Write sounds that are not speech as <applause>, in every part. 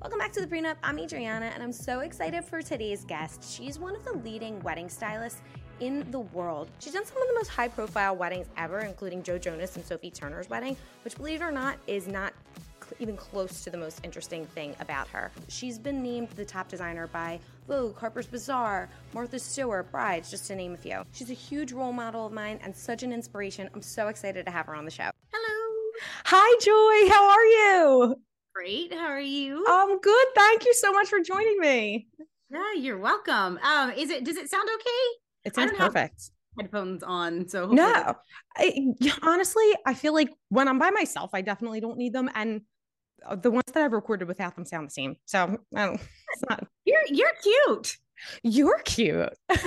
Welcome back to the prenup. I'm Adriana, and I'm so excited for today's guest. She's one of the leading wedding stylists in the world. She's done some of the most high profile weddings ever, including Joe Jonas and Sophie Turner's wedding, which, believe it or not, is not even close to the most interesting thing about her. She's been named the top designer by Vogue, Harper's Bazaar, Martha Stewart, Brides, just to name a few. She's a huge role model of mine and such an inspiration. I'm so excited to have her on the show. Hello. Hi, Joy. How are you? Great. How are you? I'm good. Thank you so much for joining me. Yeah, you're welcome. Um, is it does it sound okay? It sounds perfect. Headphones on, so no. I, honestly, I feel like when I'm by myself, I definitely don't need them, and uh, the ones that I've recorded without them sound the same. So I don't, it's not. You're you're cute. You're cute. <laughs>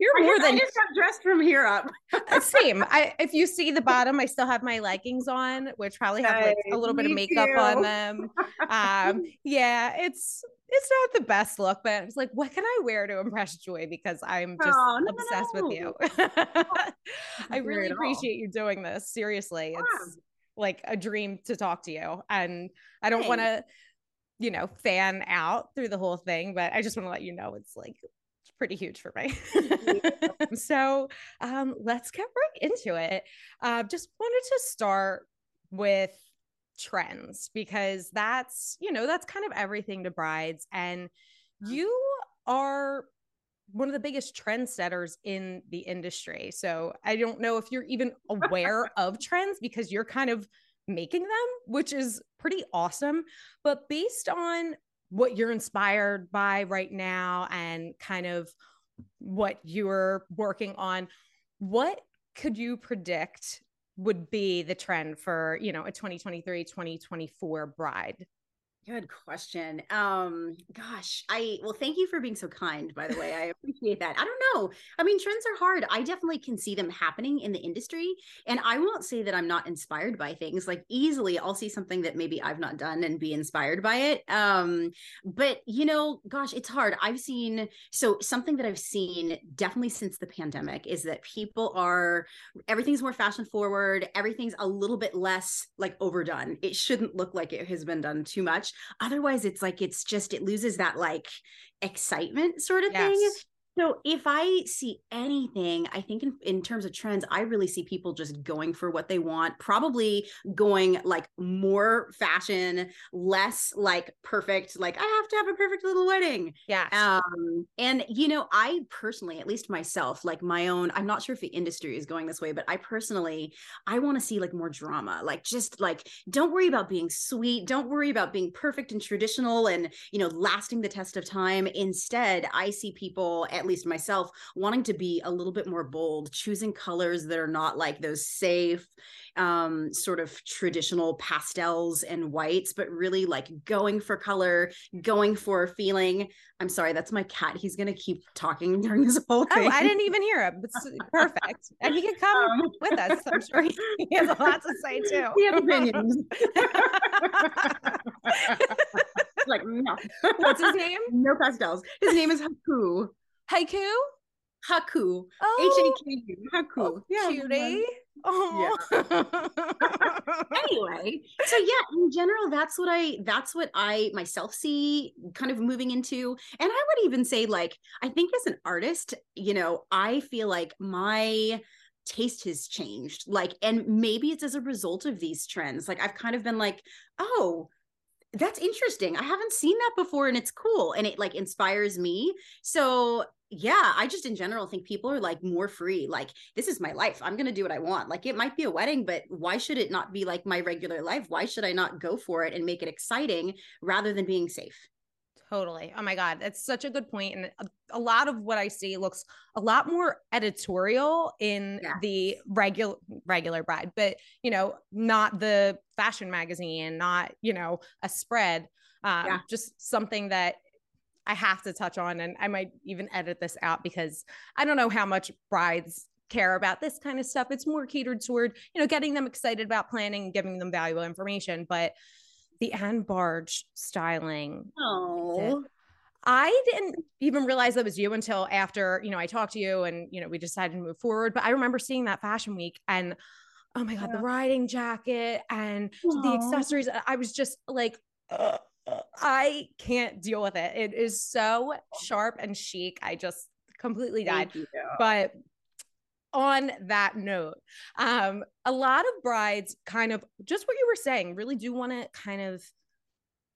You're more than I just got dressed from here up. Uh, same. <laughs> I if you see the bottom, I still have my leggings on, which probably have like a little bit of makeup too. on them. <laughs> Um, yeah, it's it's not the best look, but it's like, what can I wear to impress Joy? Because I'm just oh, no, obsessed no. with you. I really appreciate you doing this. Seriously, it's like a dream to talk to you, and I don't want to you know, fan out through the whole thing, but I just want to let you know it's like it's pretty huge for me. <laughs> so um, let's get right into it. Uh, just wanted to start with trends because that's, you know, that's kind of everything to brides. And you are one of the biggest trendsetters in the industry. So I don't know if you're even <laughs> aware of trends because you're kind of making them, which is pretty awesome. But based on what you're inspired by right now and kind of what you're working on, what could you predict would be the trend for, you know, a 2023 2024 bride? Good question. Um, gosh, I well, thank you for being so kind, by the way. I appreciate that. I don't know. I mean, trends are hard. I definitely can see them happening in the industry. And I won't say that I'm not inspired by things. Like easily I'll see something that maybe I've not done and be inspired by it. Um, but you know, gosh, it's hard. I've seen so something that I've seen definitely since the pandemic is that people are everything's more fashion forward, everything's a little bit less like overdone. It shouldn't look like it has been done too much Otherwise, it's like it's just it loses that like excitement sort of yes. thing. So if I see anything, I think in, in terms of trends, I really see people just going for what they want, probably going like more fashion, less like perfect, like I have to have a perfect little wedding. Yeah. Um, and you know, I personally, at least myself, like my own, I'm not sure if the industry is going this way, but I personally, I want to see like more drama, like just like don't worry about being sweet, don't worry about being perfect and traditional and you know, lasting the test of time. Instead, I see people at least myself wanting to be a little bit more bold choosing colors that are not like those safe um, sort of traditional pastels and whites but really like going for color going for feeling. I'm sorry that's my cat. He's gonna keep talking <laughs> during this whole thing oh i didn't even hear him. It's perfect. And he can come um, <laughs> with us i'm sure he, he has a lot to say too. He has opinions. <laughs> Like no. What's his name? No pastels. His name is haku Haiku? Haku. Oh. H A K U. Oh, Haku. Oh, yeah. Cutie. Oh. Yeah. <laughs> anyway, so yeah, in general, that's what I that's what I myself see kind of moving into. And I would even say, like, I think as an artist, you know, I feel like my taste has changed. Like, and maybe it's as a result of these trends. Like, I've kind of been like, oh, that's interesting. I haven't seen that before and it's cool and it like inspires me. So, yeah, I just in general think people are like more free. Like, this is my life. I'm going to do what I want. Like, it might be a wedding, but why should it not be like my regular life? Why should I not go for it and make it exciting rather than being safe? Totally. Oh my God. That's such a good point. And a, a, lot of what I see looks a lot more editorial in yeah. the regular regular bride, but you know, not the fashion magazine, not, you know, a spread. Um, yeah. just something that I have to touch on. And I might even edit this out because I don't know how much brides care about this kind of stuff. It's more catered toward, you know, getting them excited about planning, giving them valuable information. But the Anne Barge styling. Oh. I didn't even realize that was you until after, you know, I talked to you and, you know, we decided to move forward. But I remember seeing that fashion week and oh my God, yeah. the riding jacket and Aww. the accessories. I was just like uh, I can't deal with it. It is so sharp and chic. I just completely died. But on that note, um, a lot of brides kind of just what you were saying really do want to kind of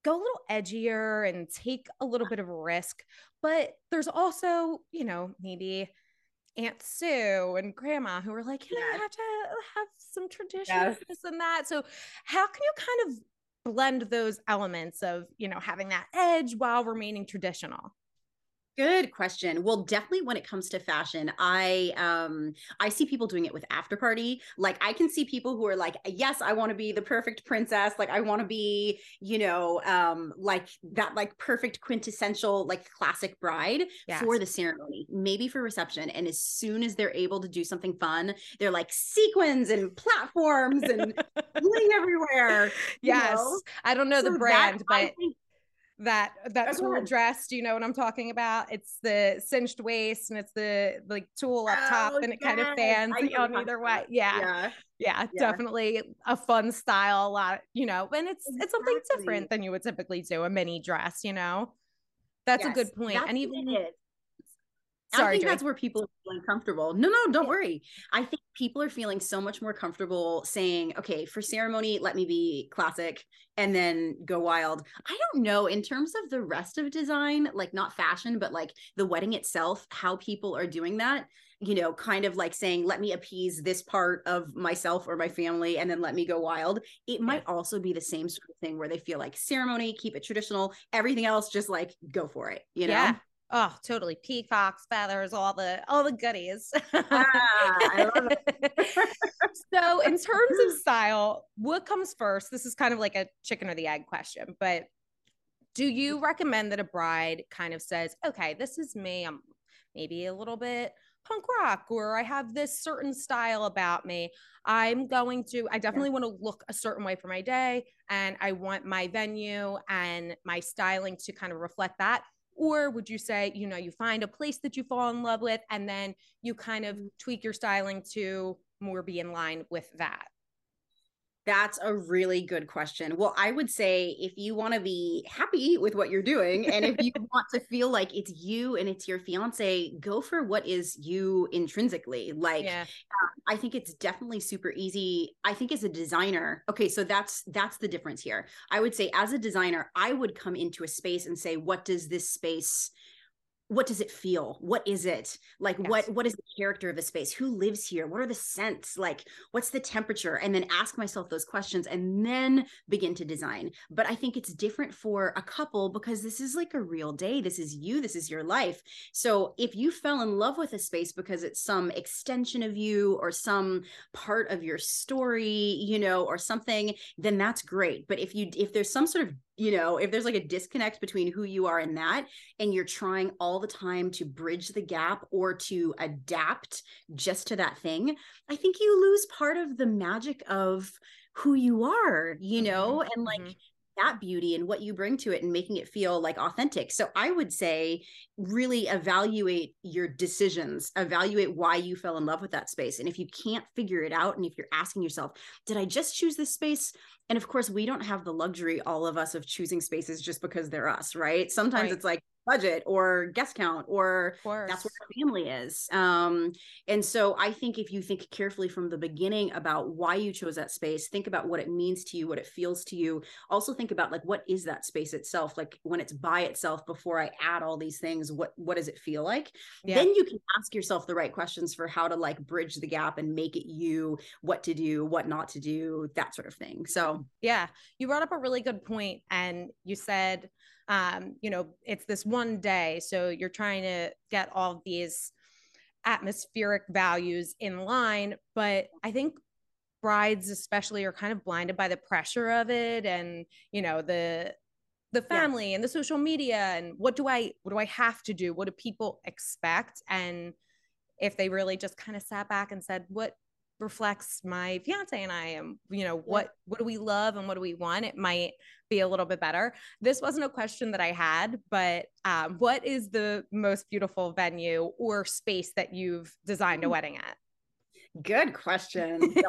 go a little edgier and take a little bit of a risk. But there's also, you know, maybe Aunt Sue and Grandma who are like, you know, I have to have some traditions, yes. this and that. So, how can you kind of blend those elements of you know having that edge while remaining traditional Good question. Well, definitely when it comes to fashion, I um I see people doing it with after party. Like I can see people who are like, "Yes, I want to be the perfect princess. Like I want to be, you know, um like that like perfect quintessential like classic bride yes. for the ceremony, maybe for reception." And as soon as they're able to do something fun, they're like sequins and platforms and <laughs> bling everywhere. Yes. Know? I don't know so the brand, but that that tulle dress. Do you know what I'm talking about? It's the cinched waist and it's the like tulle up top oh, and it yes. kind of fans on either way. Yeah. Yeah. yeah. definitely a fun style. A lot, you know, and it's exactly. it's something different than you would typically do a mini dress. You know, that's yes, a good point. And even Sorry, I think that's where people are feeling comfortable. No, no, don't worry. I think people are feeling so much more comfortable saying, okay, for ceremony, let me be classic and then go wild. I don't know in terms of the rest of design, like not fashion, but like the wedding itself, how people are doing that, you know, kind of like saying, let me appease this part of myself or my family and then let me go wild. It might also be the same sort of thing where they feel like ceremony, keep it traditional, everything else, just like go for it, you know? Yeah. Oh, totally. Peacocks, feathers, all the all the goodies. ah, <laughs> so, in terms of <laughs> style, what comes first? This is kind of like a chicken or the egg question, but do you recommend that a bride kind of says, "Okay, this is me. I'm maybe a little bit punk rock or I have this certain style about me. I'm going to, I definitely want to look a certain way for my day and I want my venue and my styling to kind of reflect that. Or would you say, you know, you find a place that you fall in love with and then you kind of mm. tweak your styling to more be in line with that? That's a really good question. Well, I would say if you want to be happy with what you're doing and if you <laughs> want to feel like it's you and it's your fiance, go for what is you intrinsically. Like yeah. uh, I think it's definitely super easy. I think as a designer, okay, so that's that's the difference here. I would say as a designer, I would come into a space and say what does this space what does it feel? What is it? Like yes. what what is the character of the space? Who lives here? What are the scents? Like what's the temperature? And then ask myself those questions and then begin to design. But i think it's different for a couple because this is like a real day. This is you. This is your life. So if you fell in love with a space because it's some extension of you or some part of your story you know or something then that's great. But if you if there's some sort of you know if there's like a disconnect between who you are and that and you're trying all the time to bridge the gap or to adapt just to that thing i think you lose part of the magic of who you are you mm-hmm, know mm-hmm. and like mm-hmm that beauty and what you bring to it and making it feel like authentic. So I would say really evaluate your decisions, evaluate why you fell in love with that space. And if you can't figure it out and if you're asking yourself, did I just choose this space? And of course, we don't have the luxury all of us of choosing spaces just because they're us, right? Sometimes right. it's like budget or guest count or that's where our family is um and so i think if you think carefully from the beginning about why you chose that space think about what it means to you what it feels to you. Also think about like what is that space itself like when it's by itself before i add all these things what what does it feel like? Yeah. then you can ask yourself the right questions for how to like bridge the gap and make it you what to do what not to do that sort of thing so. Yeah you brought up a really good point and you said um, you know, it's this one day. So you're trying to get all these atmospheric values in line. But I think brides especially are kind of blinded by the pressure of it and you know the the family yeah. and the social media and what do i what do i have to do what do people expect and if they really just kind of sat back and said what reflects my fiance and I am, you know, what what do we love and what do we want? It might be a little bit better. This wasn't a question that I had, but um, what is the most beautiful venue or space that you've designed a mm. wedding at? Good question. <laughs>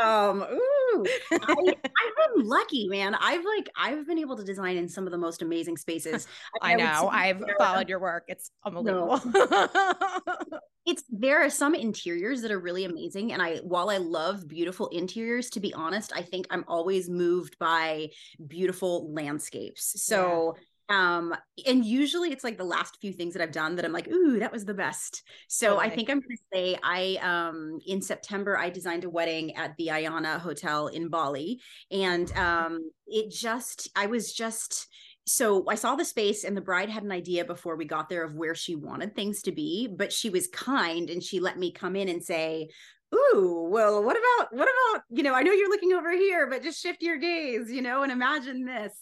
Um, ooh, I, I've been lucky, man. I've like I've been able to design in some of the most amazing spaces. <laughs> I, I know. I've followed your work. It's unbelievable. No. <laughs> it's there are some interiors that are really amazing, and I while I love beautiful interiors, to be honest, I think I'm always moved by beautiful landscapes. So. Yeah um and usually it's like the last few things that i've done that i'm like ooh that was the best. So i think i'm gonna say i um in september i designed a wedding at the ayana hotel in bali. And um it just i was just so I saw the space and the bride had an idea before we got there of where she wanted things to be, but she was kind and she let me come in and say, ooh, well, what about, what about, you know, I know you're looking over here, but just shift your gaze, you know, and imagine this.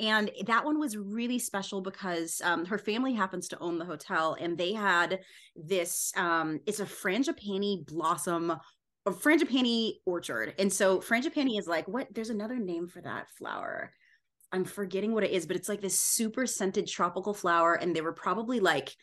And that one was really special because um, her family happens to own the hotel and they had this, um, it's a frangipani blossom a frangipani orchard. And so frangipani is like, what? There's another name for that flower. I'm forgetting what it is, but it's like this super scented tropical flower. And they were probably like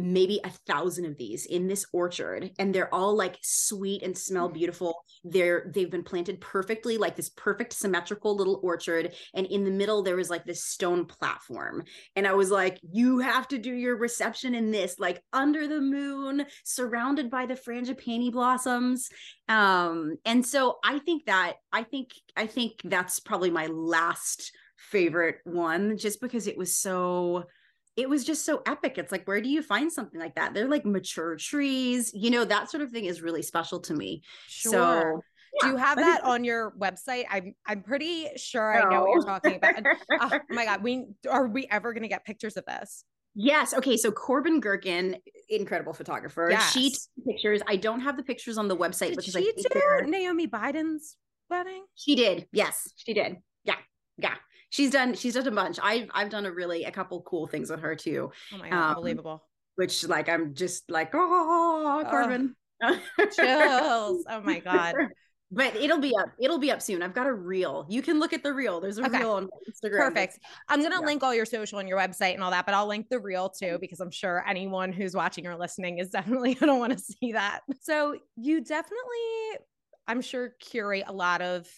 maybe a thousand of these in this orchard and they're all like sweet and smell mm. beautiful. They're they've been planted perfectly like this perfect symmetrical little orchard and in the middle there was like this stone platform. And i was like you have to do your reception in this like under the moon surrounded by the frangipani blossoms. Um and so i think that i think i think that's probably my last favorite one just because it was so it was just so epic. It's like, where do you find something like that? They're like mature trees, you know, that sort of thing is really special to me. Sure. So yeah, do you have that on your website? I'm I'm pretty sure no. I know what you're talking about. oh, oh <laughs> my god, we are we ever going to get pictures of this? Yes. Okay. So Corbin Gurkin, incredible photographer. Yes. She took pictures. I don't have the pictures on the website did because she I do Naomi Biden's wedding. She did. Yes, she did. Yeah. Yeah she's done she's done a bunch. I've I've done a really a couple cool things with her too. Oh my god, um, unbelievable. Which like I'm just like oh Corbin. Oh, chills. Oh my god. <laughs> But it'll be up. It'll be up soon. I've got a reel. You can look at the reel. There's a okay. reel on Instagram. Perfect. I'm gonna yeah. link all your social and your website and all that, but I'll link the reel too because I'm sure anyone who's watching or listening is definitely <laughs> gonna want to see that. So you definitely, I'm sure, curate a lot of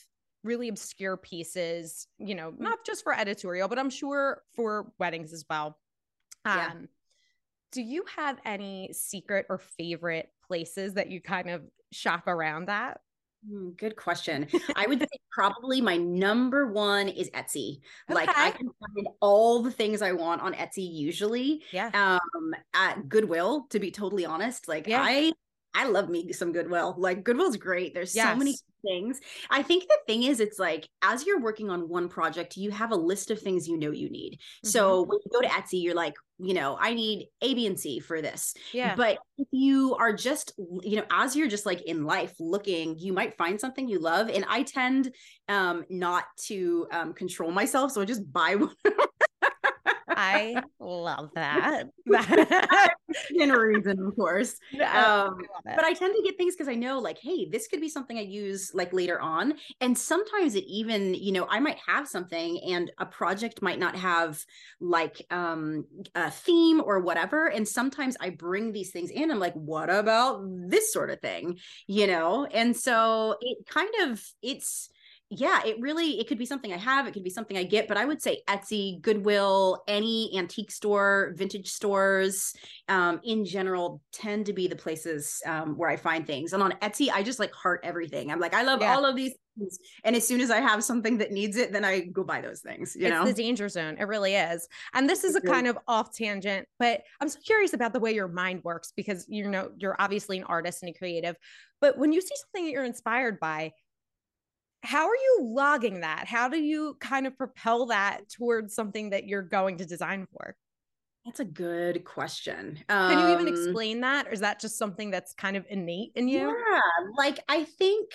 really obscure pieces, you know, mm-hmm. not just for editorial, but I'm sure for weddings as well. Um, yeah. Do you have any secret or favorite places that you kind of shop around at? Mm, good question. <laughs> I would say probably my number one is Etsy. Okay. Like I can find all the things I want on Etsy usually. Yeah. Um, at Goodwill, to be totally honest. Like yeah. I I love me some Goodwill. Like Goodwill's great. There's yes. so many things. I think the thing is, it's like as you're working on one project, you have a list of things you know you need. Mm-hmm. So when you go to Etsy, you're like, you know, I need A, B, and C for this. Yeah. But if you are just, you know, as you're just like in life looking, you might find something you love. And I tend um not to um control myself. So I just buy <laughs> I love that. <laughs> in reason, of course. <laughs> Um, I but I tend to get things because I know, like, hey, this could be something I use like later on. And sometimes it even, you know, I might have something and a project might not have like um a theme or whatever. And sometimes I bring these things in. I'm like, what about this sort of thing? You know? And so it kind of it's yeah, it really it could be something I have, it could be something I get, but I would say Etsy, Goodwill, any antique store, vintage stores, um, in general tend to be the places um, where I find things. And on Etsy, I just like heart everything. I'm like, I love yeah. all of these things, and as soon as I have something that needs it, then I go buy those things. You it's know, the danger zone. It really is. And this is a kind of off tangent, but I'm so curious about the way your mind works because you know you're obviously an artist and a creative. But when you see something that you're inspired by, how are you logging that? How do you kind of propel that towards something that you're going to design for? That's a good question. Um, Can you even um explain that? Or is that just something that's kind of innate in you? Yeah. Like, I think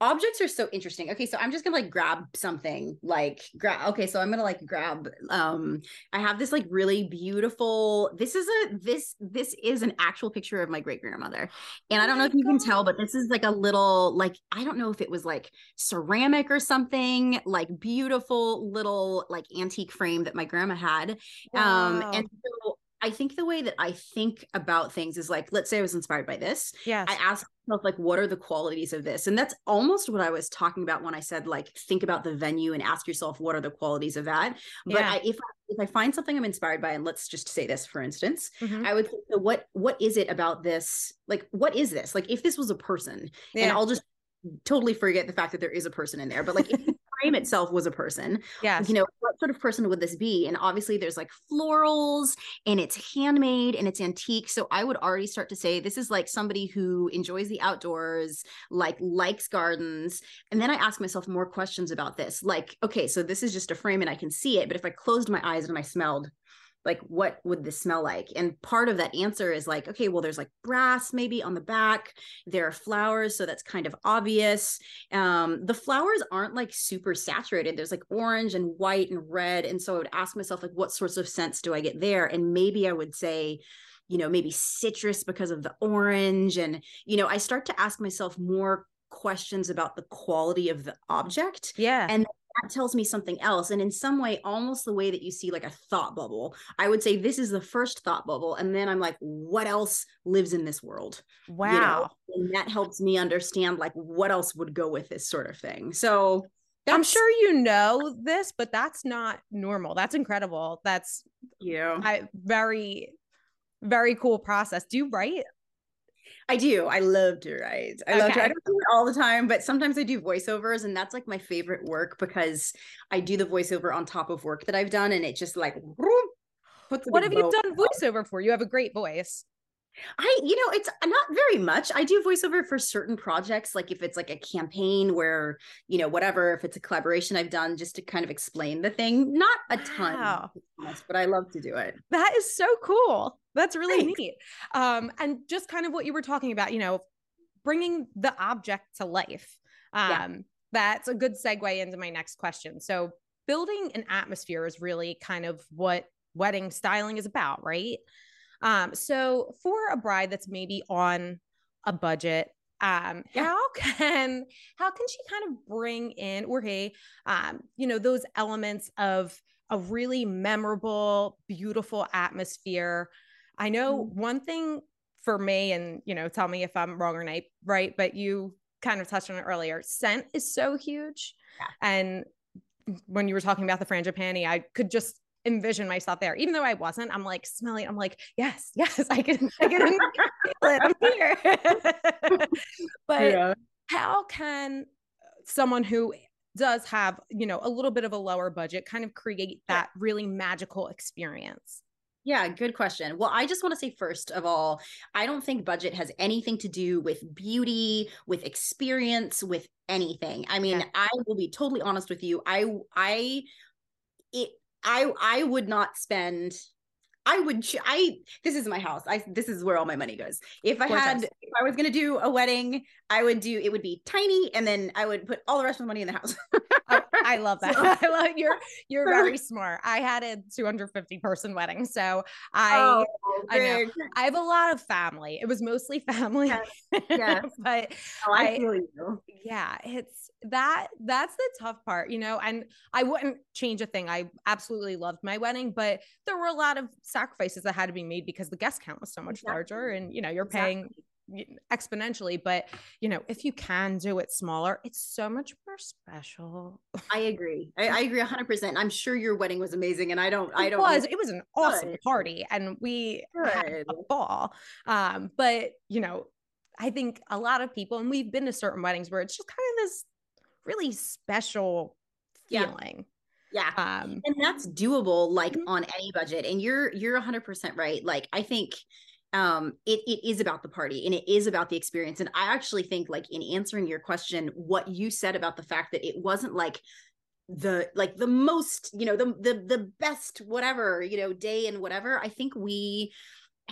objects are so interesting okay so i'm just gonna like grab something like grab okay so i'm gonna like grab um i have this like really beautiful this is a this this is an actual picture of my great grandmother and oh i don't know if you God. can tell but this is like a little like i don't know if it was like ceramic or something like beautiful little like antique frame that my grandma had um, wow. um and so I think the way that I think about things is like, let's say I was inspired by this. Yeah. I ask myself, like, what are the qualities of this? And that's almost what I was talking about when I said, like, think about the venue and ask yourself, what are the qualities of that? But Yeah. I, if I, if I find something I'm inspired by, and let's just say this, for instance, Mhm. I would think, so what what is it about this? Like, what is this? Like, if this was a person, and I'll just totally forget the fact that there is a person in there, but like, if frame itself was a person, Yeah. you know what sort of person would this be? And obviously there's like florals and it's handmade and it's antique. So i would already start to say this is like somebody who enjoys the outdoors like likes gardens. And then i ask myself more questions about this. Like okay so this is just a frame and i can see it but if i closed my eyes and i smelled like what would this smell like? And part of that answer is like okay well there's like brass maybe on the back. There are flowers so that's kind of obvious. Um the flowers aren't like super saturated. There's like orange and white and red. And so i would ask myself like what sorts of scents do i get there? And maybe i would say you know maybe citrus because of the orange. And you know i start to ask myself more questions about the quality of the object. Yeah. and that tells me something else and in some way almost the way that you see like a thought bubble i would say this is the first thought bubble and then i'm like what else lives in this world wow. you know and that helps me understand like what else would go with this sort of thing so I'm sure you know this, but that's not normal. That's incredible. That's you I very, very cool process. Do you write? I do. I love to write. I love to. Okay. I don't do it all the time, but sometimes I do voiceovers, and that's like my favorite work because I do the voiceover on top of work that I've done, and it just like whoop, What have you done voiceover for? You have a great voice. I, you know, it's not very much. I do voiceover for certain projects, like if it's like a campaign where, you know, whatever, if it's a collaboration I've done just to kind of explain the thing. Not a ton, Wow. but I love to do it. That is so cool. That's really Thanks. neat. Um, and just kind of what you were talking about, you know, bringing the object to life. Um, Yeah. That's a good segue into my next question. So, building an atmosphere is really kind of what wedding styling is about, right? Um, so, for a bride that's maybe on a budget, um, Yeah. how <laughs> can how can she kind of bring in or hey, um, you know, those elements of a really memorable, beautiful atmosphere. I know Mm. one thing for me, and you know, tell me if I'm wrong or not, right? But you kind of touched on it earlier. Scent is so huge. Yeah. And when you were talking about the frangipani, I could just envision myself there. Even though I wasn't, I'm like smelling, I'm like, yes, yes, I can I can feel it. I'm here. <laughs> but how can uh, someone who does have you know a little bit of a lower budget kind of create that really magical experience Yeah, good question. Well, I just want to say first of all, I don't think budget has anything to do with beauty, with experience, with anything. I mean, Yeah. I will be totally honest with you. I I it I I would not spend I would ch- I this is my house. I this is where all my money goes. If I had if I was going to do a wedding, I would do it would be tiny and then I would put all the rest of the money in the house. I love that. <laughs> I love you're you're <laughs> very smart. I had a 250 person wedding so i Oh, I know. i have a lot of family. It was mostly family. Yes, yes. <laughs> but Oh, I I- feel you. yeah it's that that's the tough part you know and i wouldn't change a thing. I absolutely loved my wedding but there were a lot of sacrifices that had to be made because the guest count was so much larger and you know you're paying y- exponentially but you know if you can do it smaller it's so much more special I agree. I, I agree hundred percent. I'm sure your wedding was amazing, and I don't. I don't. was it was an awesome Good. party and we had a ball um but you know i think a lot of people and we've been to certain weddings where it's just kind of this really special feeling Yeah, um and that's doable, like Mhm. on any budget. And you're you're hundred percent right. Like I think um it, it is about the party and it is about the experience. And i actually think like in answering your question what you said about the fact that it wasn't like the like the most you know the the the best whatever you know day and whatever i think we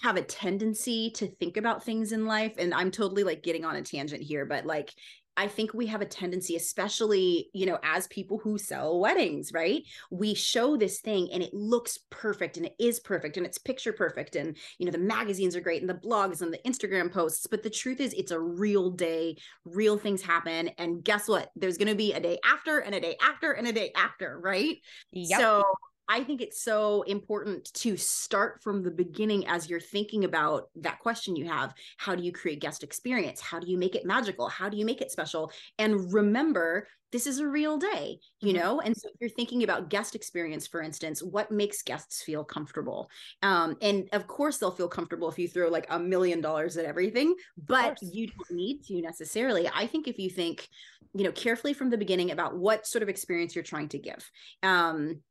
have a tendency to think about things in life. And i'm totally like getting on a tangent here but like i think we have a tendency especially you know as people who sell weddings right? We show this thing and it looks perfect and it is perfect and it's picture perfect and you know the magazines are great and the blogs and the instagram posts but the truth is it's a real day real things happen and guess what? There's going to be a day after and a day after and a day after right? Yep. so I think it's so important to start from the beginning as you're thinking about that question you have. How do you create guest experience? How do you make it magical? How do you make it special? And remember, this is a real day, you mm-hmm. know? And so if you're thinking about guest experience, for instance, what makes guests feel comfortable? Um, and of course, they'll feel comfortable if you throw like a million dollars at everything, but you don't need to necessarily. I think if you think, you know, carefully from the beginning about what sort of experience you're trying to give. Um,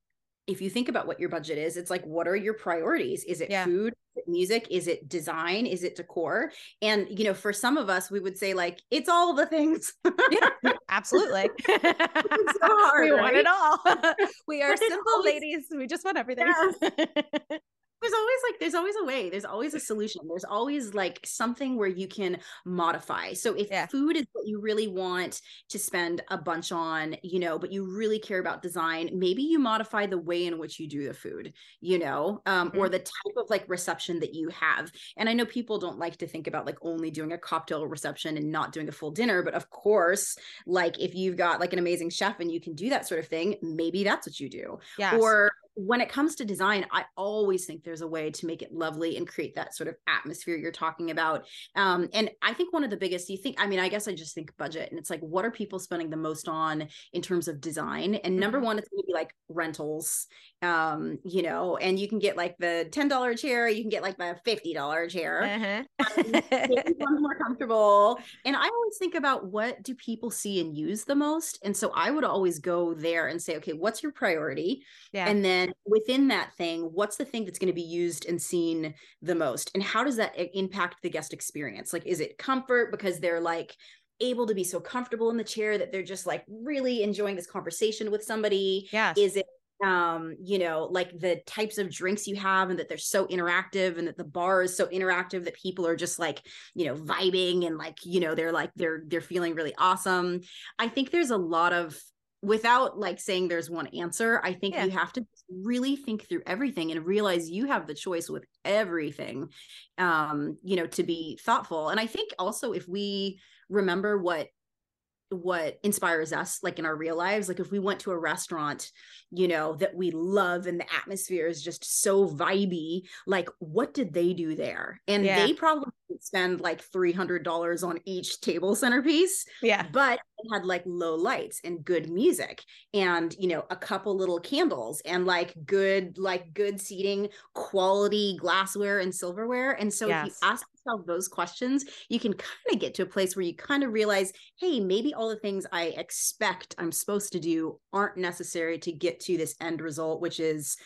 if you think about what your budget is, it's like, what are your priorities? Is it yeah. food? Is it music? Is it design? Is it decor? And, you know, for some of us, we would say, like, it's all the things. yeah, <laughs> absolutely. <laughs> so hard, we right? want it all. <laughs> we are simple ladies. We just want everything. Yes there's always like there's always a way there's always a solution there's always like something where you can modify so if yeah. food is what you really want to spend a bunch on you know but you really care about design maybe you modify the way in which you do the food you know um, mm-hmm. or the type of like reception that you have and i know people don't like to think about like only doing a cocktail reception and not doing a full dinner but of course like if you've got like an amazing chef and you can do that sort of thing maybe that's what you do yes. or when it comes to design, I always think there's a way to make it lovely and create that sort of atmosphere you're talking about. Um, and I think one of the biggest, you think, I mean, I guess I just think budget and it's like, what are people spending the most on in terms of design? And number mm-hmm. one, it's going to be like rentals um you know and you can get like the $10 chair you can get like the $50 chair uh-huh. um, <laughs> more comfortable and i always think about what do people see and use the most and so i would always go there and say okay what's your priority yeah. and then within that thing what's the thing that's going to be used and seen the most? And how does that impact the guest experience? Like is it comfort because they're like able to be so comfortable in the chair that they're just like really enjoying this conversation with somebody? Yeah is it um you know like the types of drinks you have and that they're so interactive and that the bar is so interactive that people are just like you know vibing and like you know they're like they're they're feeling really awesome? I think there's a lot of without like saying there's one answer i think yeah. you have to really think through everything and realize you have the choice with everything um you know to be thoughtful and i think also if we remember what what inspires us like in our real lives like if we went to a restaurant you know that we love and the atmosphere is just so vibey like what did they do there and yeah. they probably spend like $300 on each table centerpiece yeah. but it had like low lights and good music and you know a couple little candles and like good like good seating quality glassware and silverware. And so yes. if you ask yourself those questions you can kind of get to a place where you kind of realize hey maybe all the things i expect i'm supposed to do aren't necessary to get to this end result which is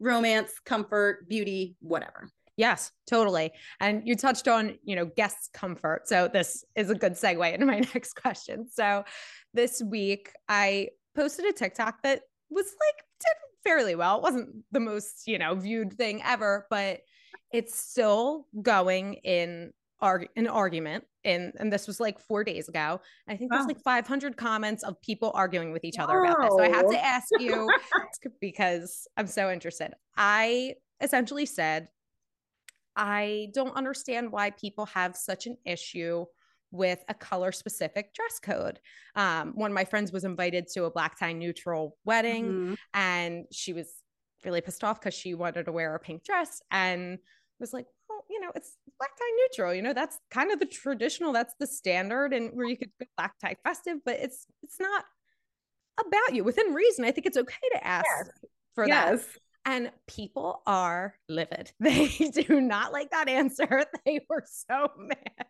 romance comfort beauty whatever Yes, totally. And you touched on, you know, guests' comfort. So this is a good segue into my <laughs> next question. So this week I posted a TikTok that was like did fairly well. It wasn't the most, you know, viewed thing ever, but it's still going in arg- an argument and and this was like four days ago i think there's like 500 comments of people arguing with each other about this so i have to ask you <laughs> because i'm so interested i essentially said I don't understand why people have such an issue with a color specific dress code. Um, one of my friends was invited to a black tie neutral wedding mm-hmm. and she was really pissed off because she wanted to wear a pink dress and was like, well, you know, it's black tie neutral, you know, that's kind of the traditional, that's the standard and where you could go black tie festive, but it's it's not about you within reason. I think it's okay to ask yes. for yes. that. And people are livid. <laughs> They do not like that answer. <laughs> They were so mad.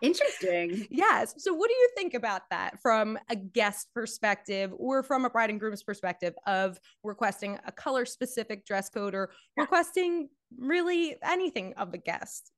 Interesting. yes. So, what do you think about that from a guest perspective or from a bride and groom's perspective of requesting a color specific dress code or yeah. requesting really anything of the guest?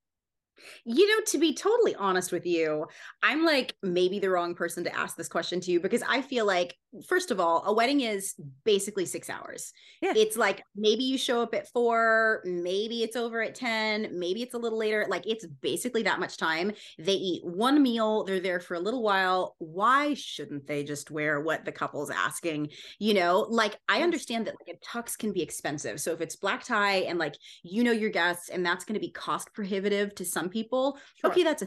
You know, to be totally honest with you, I'm like maybe the wrong person to ask this question to you because I feel like, first of all, a wedding is basically six hours. Yeah. It's like maybe you show up at four, maybe it's over at 10, maybe it's a little later. Like it's basically that much time. They eat one meal, they're there for a little while. Why shouldn't they just wear what the couple's asking? You know, like I understand that like a tux can be expensive. So if it's black tie and like you know your guests and that's going to be cost prohibitive to some people, sure. okay, that's a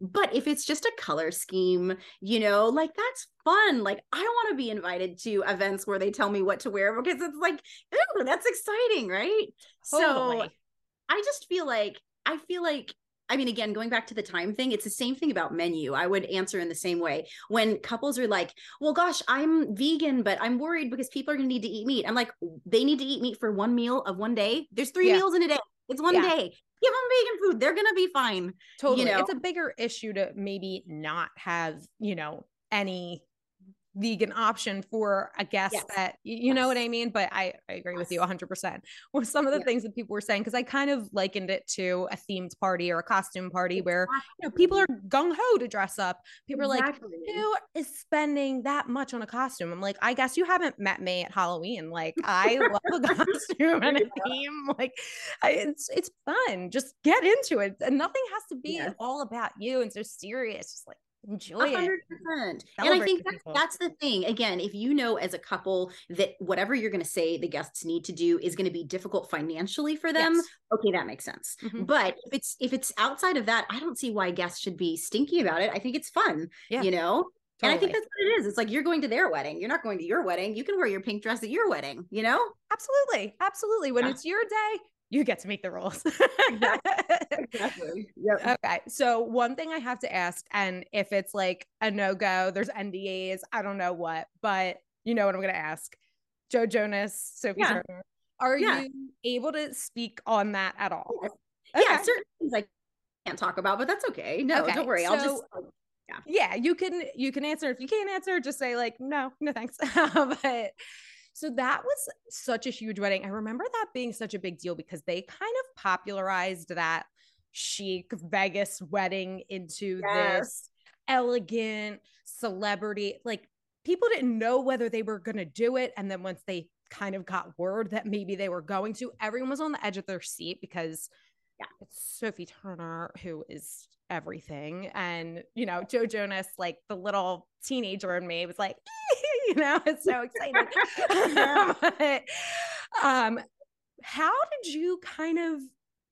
But if it's just a color scheme, you know, like that's fun. Like I want to be invited to events where they tell me what to wear because it's like, ooh, that's exciting, right? Totally. So I just feel like I feel like I mean, again, going back to the time thing, it's the same thing about menu. I would answer in the same way. When couples are like, well, gosh, I'm vegan, but I'm worried because people are going to need to eat meat. I'm like, they need to eat meat for one meal of one day. There's three yeah. meals in a day. It's one yeah. day. Give them vegan food. They're going to be fine. Totally. You know? It's a bigger issue to maybe not have, you know, any vegan option for a guest yes. that you yes. know what I mean. But I, I agree yes. with you 100%. With some of the things that people were saying, because I kind of likened it to a themed party or a costume party exactly. where you know people are gung ho to dress up. People exactly. are like, who is spending that much on a costume? I'm like, I guess you haven't met me at Halloween. Like, I love a costume and a <laughs> theme. Like, I, it's it's fun. Just get into it, and nothing has to be all about you and so serious. Just like enjoy 100%. it. And I think that's, that's the thing. Again, if you know as a couple that whatever you're going to say the guests need to do is going to be difficult financially for them, yes. okay, that makes sense. Mm-hmm. But if it's if it's outside of that, I don't see why guests should be stinky about it. I think it's fun, yeah. you know? Totally. And I think that's what it is. It's like you're going to their wedding. You're not going to your wedding. You can wear your pink dress at your wedding, you know? Absolutely. Absolutely. When yeah. it's your day, you get to make the rules. <laughs> exactly. Yep. Okay. So one thing I have to ask, and if it's like a no-go, there's NDAs, I don't know what, but you know what I'm gonna ask. Joe Jonas, Sophie yeah. Turner. Are yeah. you able to speak on that at all? Okay. Yeah, certain things I can't talk about, but that's okay. No, okay. don't worry. So, I'll just yeah. yeah, you can you can answer. If you can't answer, just say like no, no thanks. <laughs> but so that was such a huge wedding. I remember that being such a big deal because they kind of popularized that chic Vegas wedding into yes. this elegant celebrity. Like people didn't know whether they were going to do it. And then once they kind of got word that maybe they were going to, everyone was on the edge of their seat because yeah, it's Sophie Turner who is everything. And, you know, Joe Jonas, like the little teenager in me was like, <laughs> <laughs> you know, it's so exciting. <laughs> but, um, how did you kind of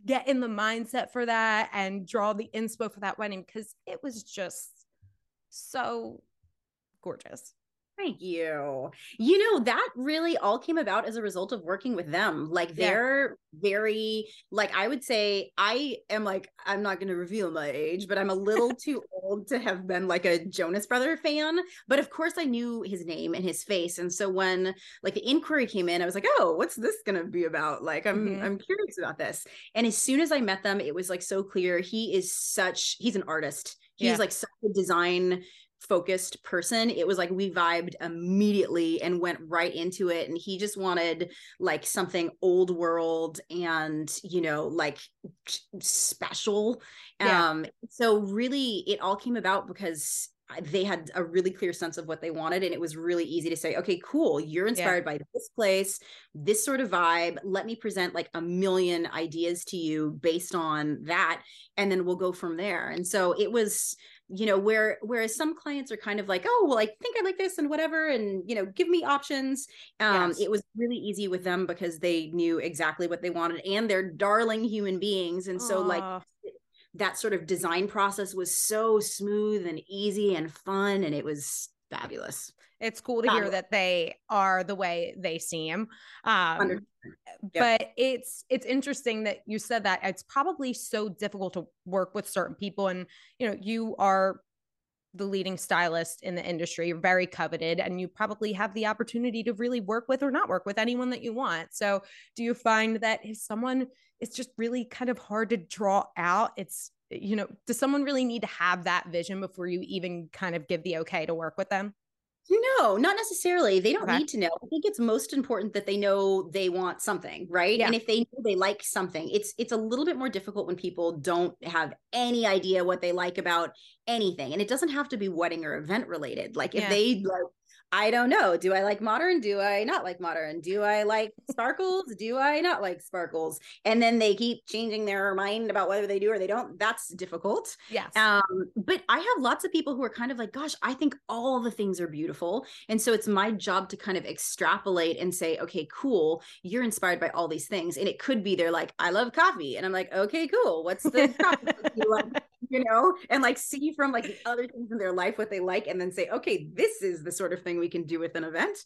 get in the mindset for that and draw the inspo for that wedding? Because it was just so gorgeous. Thank you. You know, that really all came about as a result of working with them. Like they're yeah. very like I would say I am like I'm not going to reveal my age, but I'm a little <laughs> too old to have been like a Jonas Brother fan, but of course I knew his name and his face. And so when like the inquiry came in, I was like, "Oh, what's this going to be about?" Like I'm mm-hmm. I'm curious about this. And as soon as I met them, it was like so clear he is such he's an artist. He's yeah. like such a design focused person it was like we vibed immediately and went right into it and he just wanted like something old world and you know like special yeah. um so really it all came about because they had a really clear sense of what they wanted and it was really easy to say okay cool you're inspired yeah. by this place this sort of vibe let me present like a million ideas to you based on that and then we'll go from there and so it was you know where whereas some clients are kind of like oh well i think i like this and whatever and you know give me options. Um yes. it was really easy with them because they knew exactly what they wanted and they're darling human beings and so like that sort of design process was so smooth and easy and fun and it was fabulous it's cool to hear that they are the way they seem. Um, yep. But it's it's interesting that you said that it's probably so difficult to work with certain people, and you know you are the leading stylist in the industry. You're very coveted, and you probably have the opportunity to really work with or not work with anyone that you want. So, do you find that if someone is just really kind of hard to draw out, it's you know, does someone really need to have that vision before you even kind of give the okay to work with them? No, not necessarily. They don't need to know. I think it's most important that they know they want something, right? Yeah. And if they know they like something, it's it's a little bit more difficult when people don't have any idea what they like about anything. And it doesn't have to be wedding or event related. Like if yeah. they like I don't know. Do I like modern? Do I not like modern? Do I like sparkles? Do I not like sparkles? And then they keep changing their mind about whether they do or they don't. That's difficult. Yes. Um, but I have lots of people who are kind of like, gosh, I think all the things are beautiful. And so it's my job to kind of extrapolate and say, okay, cool. You're inspired by all these things. And it could be they're like, I love coffee. And I'm like, okay, cool. What's the <laughs> coffee you like? you know, and like see from like the other things in their life what they like, and then say, okay, this is the sort of thing we can do with an event.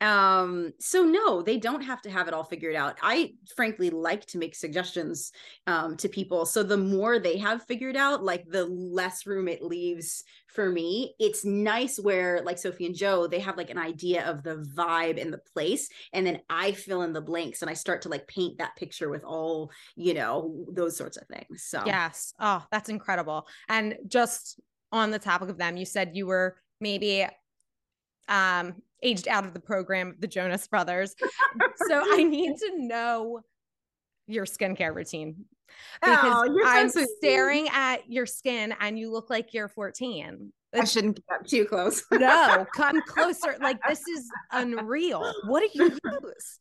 Um, so no, they don't have to have it all figured out. I frankly like to make suggestions um, to people. So the more they have figured out, like the less room it leaves for me. It's nice where like Sophie and Joe, they have like an idea of the vibe and the place, and then I fill in the blanks and I start to like paint that picture with all you know those sorts of things. So yes, oh, that's incredible. And just on the topic of them, you said you were maybe um aged out of the program of the Jonas brothers. <laughs> so I need to know your skincare routine because oh, I'm so staring at your skin and you look like you're 14. I shouldn't get too close. <laughs> no, <laughs> come closer. Like this is unreal. What do you use?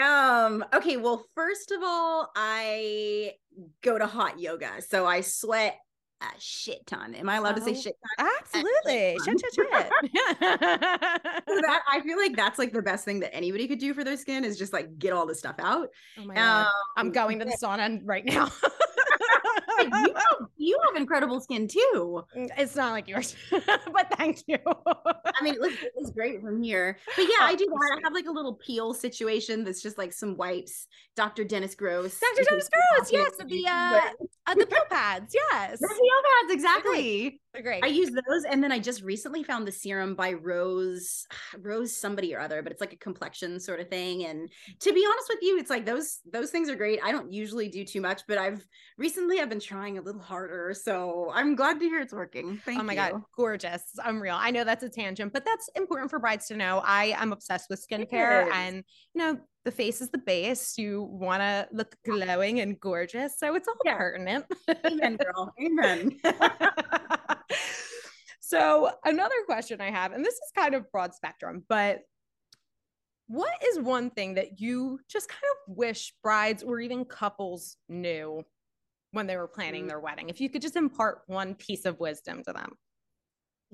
Um, okay, well, first of all, I go to hot yoga. So I sweat a shit ton. Am I allowed to say oh, shit ton? Absolutely. Shit, shit, shit. that I feel like that's like the best thing that anybody could do for their skin is just like get all the stuff out. Oh my god. Um, I'm going to the sauna right now. you, <laughs> have, you have incredible skin too. Mm, it's not like yours, <laughs> but thank you. I mean, it looks, it looks great from here. But yeah, oh, I do that. I have like a little peel situation that's just like some wipes. Dr. Dennis Gross. Dr. Dennis Gross, yes. The <laughs> uh, uh the peel pads, yes. The pads, exactly. They're great. I use those, and then I just recently found the serum by Rose, <sighs> Rose somebody or other, but it's like a complexion sort of thing. And to be honest with you, it's like those those things are great. I don't usually do too much, but I've recently I've been trying a little harder, so I'm glad to hear it's working. Oh Thank oh my you. god, gorgeous, unreal. I know that's a tangent, but that's important for brides to know. I am obsessed with skincare, and you know the face is the base. You want to look glowing and gorgeous, so it's all yeah. pertinent. Amen, girl. Amen. <laughs> <laughs> so another question I have, and this is kind of broad spectrum, but what is one thing that you just kind of wish brides or even couples knew when they were planning mm. their wedding? If you could just impart one piece of wisdom to them.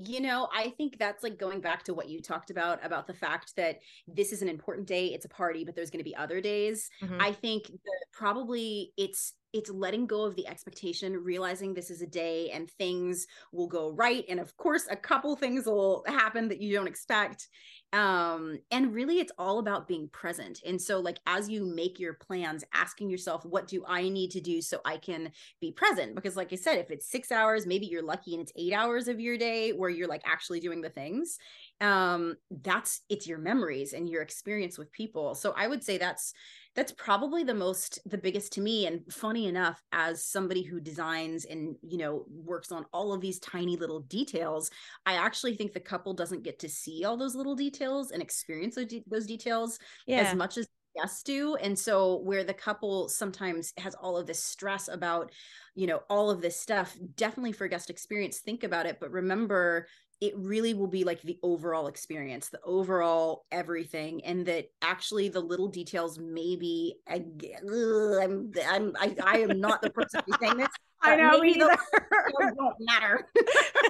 You know, I think that's like going back to what you talked about about the fact that this is an important day, it's a party, but there's going to be other days. Mm-hmm. I think that probably it's it's letting go of the expectation realizing this is a day and things will go right and of course a couple things will happen that you don't expect um and really it's all about being present. And so like as you make your plans asking yourself what do i need to do so i can be present? Because like i said if it's 6 hours maybe you're lucky and it's 8 hours of your day where you're like actually doing the things. Um that's it's your memories and your experience with people. So i would say that's that's probably the most the biggest to me and funny enough as somebody who designs and you know works on all of these tiny little details i actually think the couple doesn't get to see all those little details and experience those details yeah. as much as guests do and so where the couple sometimes has all of this stress about you know all of this stuff definitely for guest experience think about it but remember it really will be like the overall experience, the overall everything, and that actually the little details maybe I, I'm I'm I, I am not the person who's saying this. <laughs> I know either. don't <laughs> matter.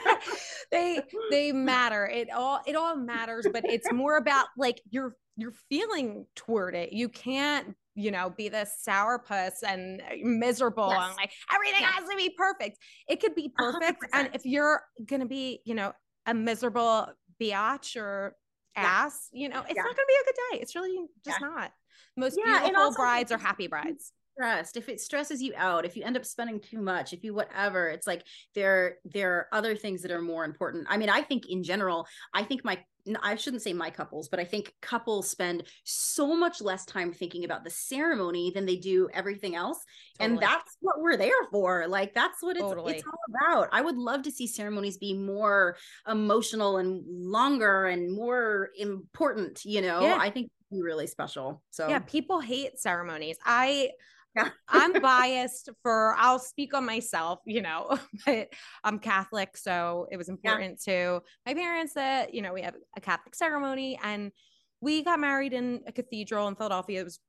<laughs> they they matter. It all it all matters, but it's more about like your your feeling toward it. You can't you know, be this sourpuss and uh, miserable yes. and like everything yes. has to be perfect. It could be perfect. 100%. And if you're going to be, you know, a miserable biatch or ass, yeah. you know, it's yeah. not going to be a good day. It's really just yeah. not. Most beautiful brides are happy brides stressed if it stresses you out if you end up spending too much if you whatever it's like there there are other things that are more important i mean i think in general i think my I shouldn't say my couples, but I think couples spend so much less time thinking about the ceremony than they do everything else. Totally. And that's what we're there for. Like that's what it's totally. it's all about. I would love to see ceremonies be more emotional and longer and more important, you know. Yeah. I think be really special. So Yeah, people hate ceremonies. I yeah. I'm biased for I'll speak on myself, you know, <laughs> but I'm Catholic, so it was important yeah. to my parents that, you know, we have a Catholic ceremony and we got married in a cathedral in Philadelphia. It was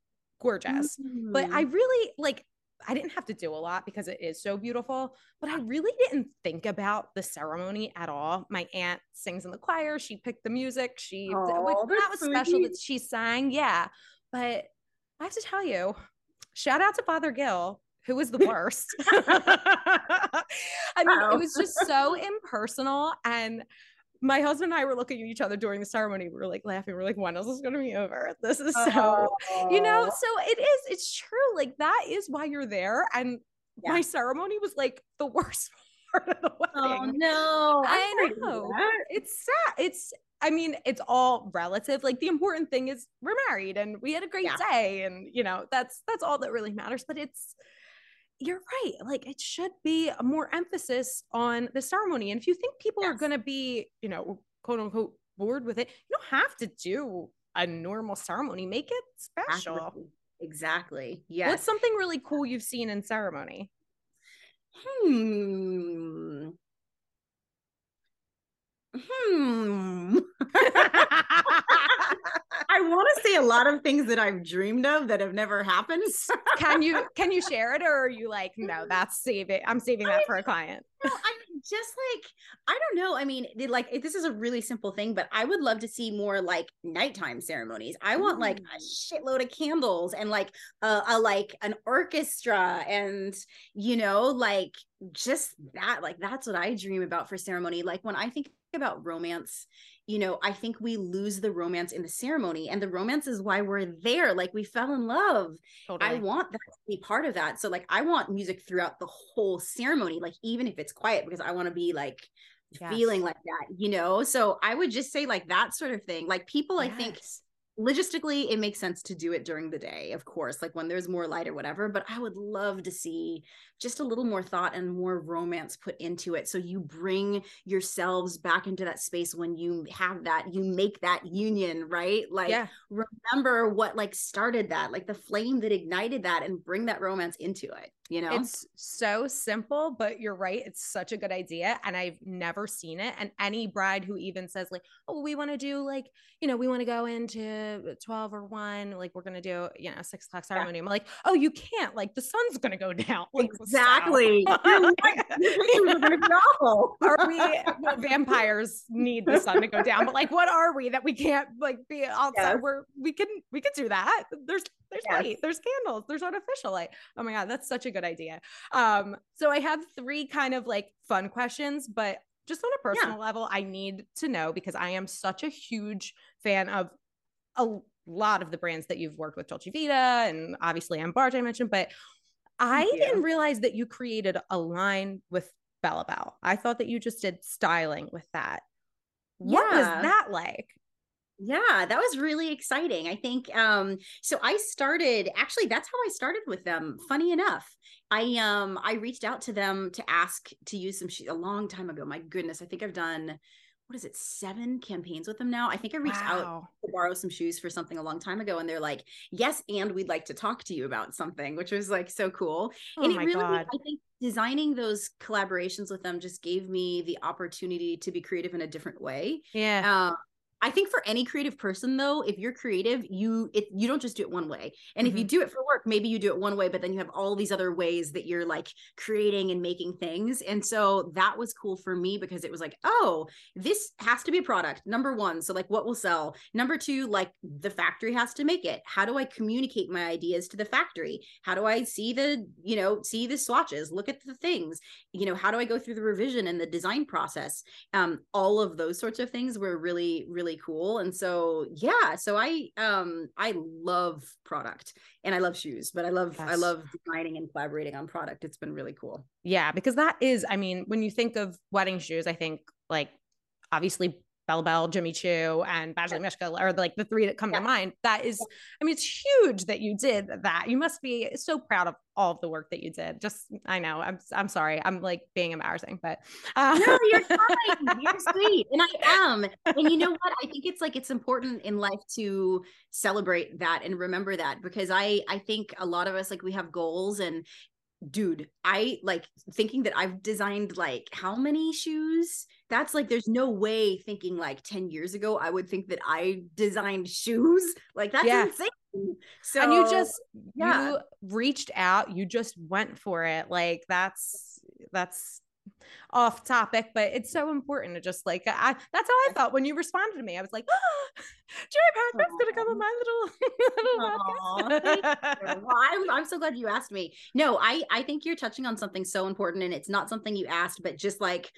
gorgeous. Mm-hmm. But I mm. really like I didn't have to do a lot because it is so beautiful, but I really didn't think about the ceremony at all. My aunt sings in the choir, she picked the music, she oh, that was sweet. special that she sang. Yeah. But I have to tell you, shout out to Father Gill, who was the <laughs> worst. <laughs> I mean, wow. it was just so impersonal and my husband and I were looking at each other during the ceremony. We were like laughing. We are like, when is this going to be over? This is so, oh. you know, so it is, it's true. Like that is why you're there. And yeah. my ceremony was like the worst part of the oh, wedding. Oh no. I know. It's sad. It's, I mean, it's all relative. Like the important thing is we're married and we had a great yeah. day. And, you know, that's, that's all that really matters. But it's, you're right. Like it should be more emphasis on the ceremony. And if you think people yes. are going to be, you know, quote unquote, bored with it, you don't have to do a normal ceremony. Make it special. Exactly. exactly. Yes. What's something really cool you've seen in ceremony? Hmm. Hmm. <laughs> I want to say a lot of things that I've dreamed of that have never happened. <laughs> can you can you share it or are you like, no, that's save it. I'm saving that I, for a client. No, I just like I don't know. I mean, like this is a really simple thing, but I would love to see more like nighttime ceremonies. I want like a shitload of candles and like a, a like an orchestra and you know like just that like that's what I dream about for ceremony. Like when I think about romance you know, I think we lose the romance in the ceremony, and the romance is why we're there. Like we fell in love. Totally. I want that to be part of that. So, like, I want music throughout the whole ceremony, like even if it's quiet, because I want to be like yes. feeling like that, you know. So I would just say like that sort of thing. Like people, yes. I think logistically it makes sense to do it during the day of course like when there's more light or whatever but i would love to see just a little more thought and more romance put into it. So you bring yourselves back into that space when you have that you make that union right? Like yeah. remember what like started that like the flame that ignited that and bring that romance into it you know? It's so simple but you're right it's such a good idea and i've never seen it and any bride who even says like oh we want to do like you know we want to go into 12 or 1 like we're gonna do you know 6 o'clock ceremony yeah. i'm like oh you can't like the sun's gonna go <laughs> down. Like, exactly. <laughs> Are we well, vampires need the sun to go down but like what are we that we can't like be outside? Yes. we're we can we can do that. There's there's yes. light there's candles there's artificial light. Oh my god that's such a good idea um so i have three kind of like fun questions but just on a personal yeah. level i need to know because i am such a huge fan of a lot of the brands that you've worked with dolce vita and obviously Embarge i mentioned but I didn't realize that you created a line with Bella Belle. I thought that you just did styling with that. What yeah. was that like? Yeah, that was really exciting. I think um so I started actually that's how I started with them. Funny enough, I um I reached out to them to ask to use some a long time ago. My goodness, I think I've done what is it seven campaigns with them now i think i reached wow. out to borrow some shoes for something a long time ago and they're like yes and we'd like to talk to you about something which was like so cool oh and it really God. i think designing those collaborations with them just gave me the opportunity to be creative in a different way yeah uh, I think for any creative person though, if you're creative, you it you don't just do it one way. And mm-hmm. if you mm-hmm. do it for work, maybe you do it one way, but then you have all these other ways that you're like creating and making things. And so that was cool for me because it was like, oh, this has to be a product. Number 1, so like what will sell. Number 2, like the factory has to make it. How do I communicate my ideas to the factory? How do I see the, you know, see the swatches, look at the things? You know, how do I go through the revision and the design process? Um all of those sorts of things were really really really cool and so yeah so i um i love product and i love shoes but i love yes. i love designing and collaborating on product it's been really cool yeah because that is i mean when you think of wedding shoes i think like obviously Bella Belle, Jimmy Choo, and Badgley Mischka are like the three that come yeah. to mind. That is, I mean, it's huge that you did that. You must be so proud of all of the work that you did. Just, I know, I'm, I'm sorry, I'm like being embarrassing, but uh- no, you're <laughs> fine. You're sweet, and I am. And you know what? I think it's like it's important in life to celebrate that and remember that because I, I think a lot of us like we have goals and dude i like thinking that i've designed like how many shoes that's like there's no way thinking like 10 years ago i would think that i designed shoes <laughs> like that's yeah. insane so and you just yeah. you reached out you just went for it like that's that's off topic, but it's so important to just like I that's how I felt when you responded to me. I was like, oh, <gasps> Joy Proctor's gonna come on my little <laughs> little podcast. well, I'm I'm so glad you asked me. No, I I think you're touching on something so important, and it's not something you asked, but just like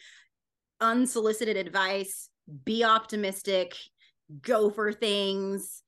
unsolicited advice. Be optimistic. Go for things.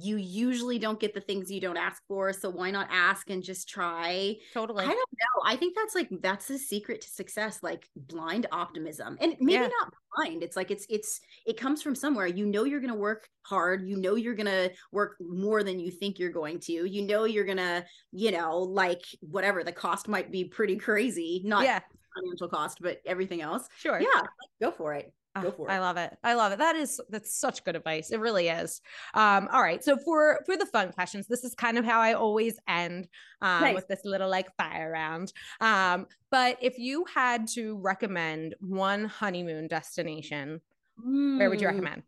You usually don't get the things you don't ask for so why not ask and just try? Totally. I don't know. I think that's like that's the secret to success like blind optimism. And maybe yeah. not blind. It's like it's it's it comes from somewhere. You know you're going to work hard. You know you're going to work more than you think you're going to. You know you're going to you know like whatever the cost might be pretty crazy not yeah financial cost but everything else sure yeah go for it Go for it. I love it. I love it. That is that's such good advice. It really is. Um, all right. So for for the fun questions, this is kind of how I always end um, nice. with this little like fire round. Um, but if you had to recommend one honeymoon destination, mm. where would you hmm. recommend?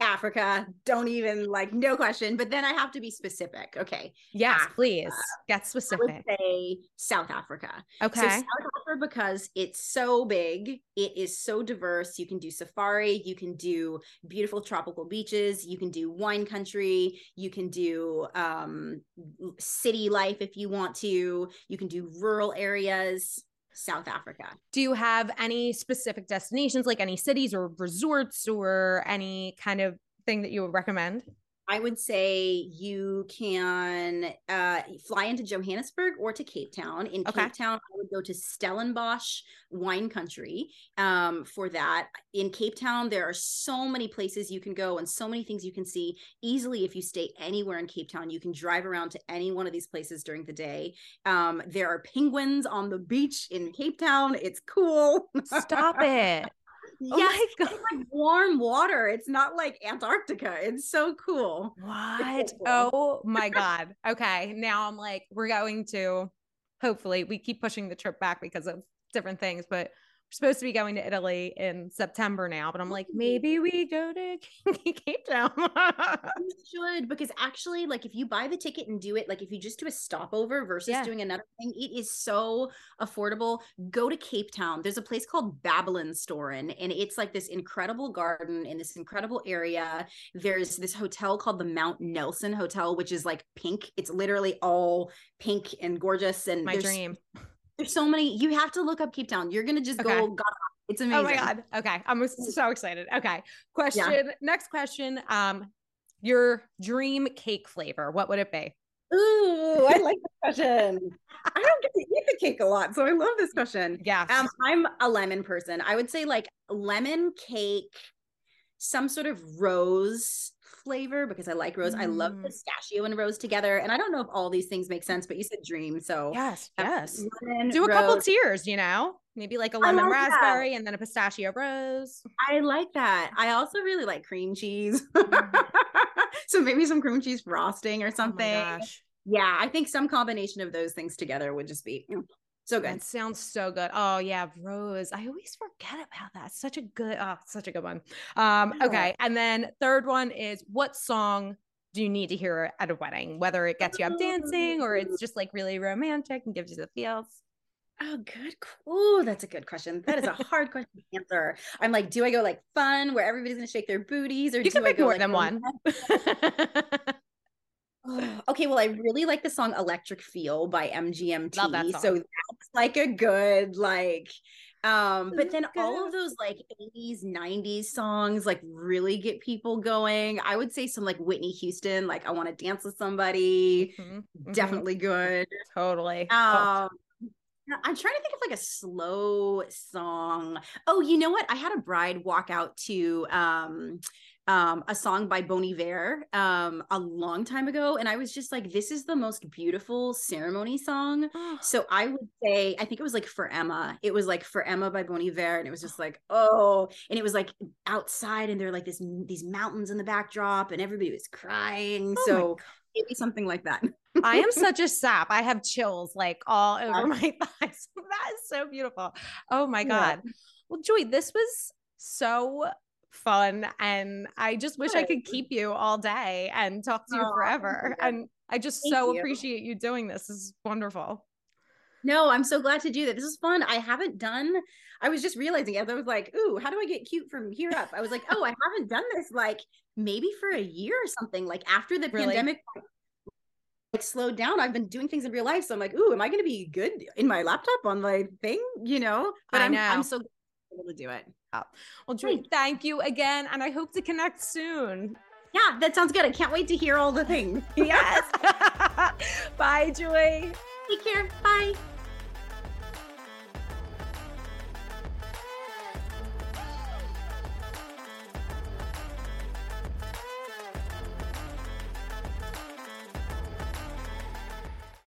Africa. Don't even like no question. But then I have to be specific. Okay. Yes, Africa. please get specific. say South Africa. Okay. So South Africa because it's so big, it is so diverse. You can do safari, you can do beautiful tropical beaches, you can do wine country, you can do um, city life if you want to, you can do rural areas. South Africa. Do you have any specific destinations, like any cities or resorts or any kind of thing that you would recommend? I would say you can uh, fly into Johannesburg or to Cape Town. In okay. Cape Town, I would go to Stellenbosch Wine Country um, for that. In Cape Town, there are so many places you can go and so many things you can see easily if you stay anywhere in Cape Town. You can drive around to any one of these places during the day. Um, there are penguins on the beach in Cape Town. It's cool. Stop <laughs> it. Oh yes, it's like warm water. It's not like Antarctica. It's so cool. What? So cool. Oh my God. Okay. Now I'm like, we're going to hopefully we keep pushing the trip back because of different things, but supposed to be going to Italy in September now, but I'm like, maybe we go to <laughs> Cape Town. you should, because actually, like if you buy the ticket and do it, like if you just do a stopover versus yeah. doing another thing, it is so affordable. Go to Cape Town. There's a place called Babylonstoren, and it's like this incredible garden in this incredible area. There's this hotel called the Mount Nelson Hotel, which is like pink. It's literally all pink and gorgeous. And my dream there's so many. You have to look up Cape Town. You're gonna just okay. go. God, it's amazing. Oh my god. Okay, I'm so excited. Okay, question. Yeah. Next question. Um, your dream cake flavor. What would it be? Ooh, I like this question. <laughs> I don't get to eat the cake a lot, so I love this question. Yeah. Um, I'm a lemon person. I would say like lemon cake, some sort of rose flavor because I like rose. Mm. I love mm. pistachio and rose together. And I don't know if all these things make sense, but you said dream. So yes, yes. Lemon, Do a rose. couple tiers, you know, maybe like a lemon like raspberry that. and then a pistachio rose. I like that. I also really like cream cheese. Mm. <laughs> so maybe some cream cheese frosting or oh something. Oh yeah, I think some combination of those things together would just be so good. It sounds so good. Oh yeah, Rose. I always forget about that. Such a good, oh, such a good one. Um, okay. And then third one is what song do you need to hear at a wedding? Whether it gets you up dancing or it's just like really romantic and gives you the feels. Oh, good. Oh, that's a good question. That is a hard question to answer. I'm like, do I go like fun where everybody's gonna shake their booties, or you do I go more like, than one? <laughs> <sighs> okay, well, I really like the song Electric Feel by MGMT. That so that's like a good, like, um, but then all of those like 80s, 90s songs like really get people going. I would say some like Whitney Houston, like I want to dance with somebody. Mm-hmm. Mm-hmm. Definitely good. Totally. Um, I'm trying to think of like a slow song. Oh, you know what? I had a bride walk out to um um a song by Bon Iver um a long time ago and I was just like this is the most beautiful ceremony song. so I would say I think it was like For Emma. It was like For Emma by Bon Iver and it was just like oh and it was like outside and there were like this these mountains in the backdrop and everybody was crying. Oh so maybe something like that. I am <laughs> such a sap. I have chills like all over my <laughs> thighs. <laughs> that is so beautiful. Oh my God. Yeah. Well, Joy, this was so fun. And I just wish. I could keep you all day and talk to you oh, forever. And I just Thank so you. appreciate you doing this. This is wonderful. No, I'm so glad to do that. This is fun. I haven't done, I was just realizing as I was like, ooh, how do I get cute from here up? I was like, oh, I <laughs> haven't done this like maybe for a year or something. Like after the really? pandemic like slowed down. I've been doing things in real life. So I'm like, ooh, am I gonna be good in my laptop on my thing? You know? But I am I'm, I'm so able to do it. Oh. Well, Joy, thank you again. And I hope to connect soon. Yeah, that sounds good. I can't wait to hear all the things. yes. <laughs> <laughs> Bye, Joy. Take care. Bye.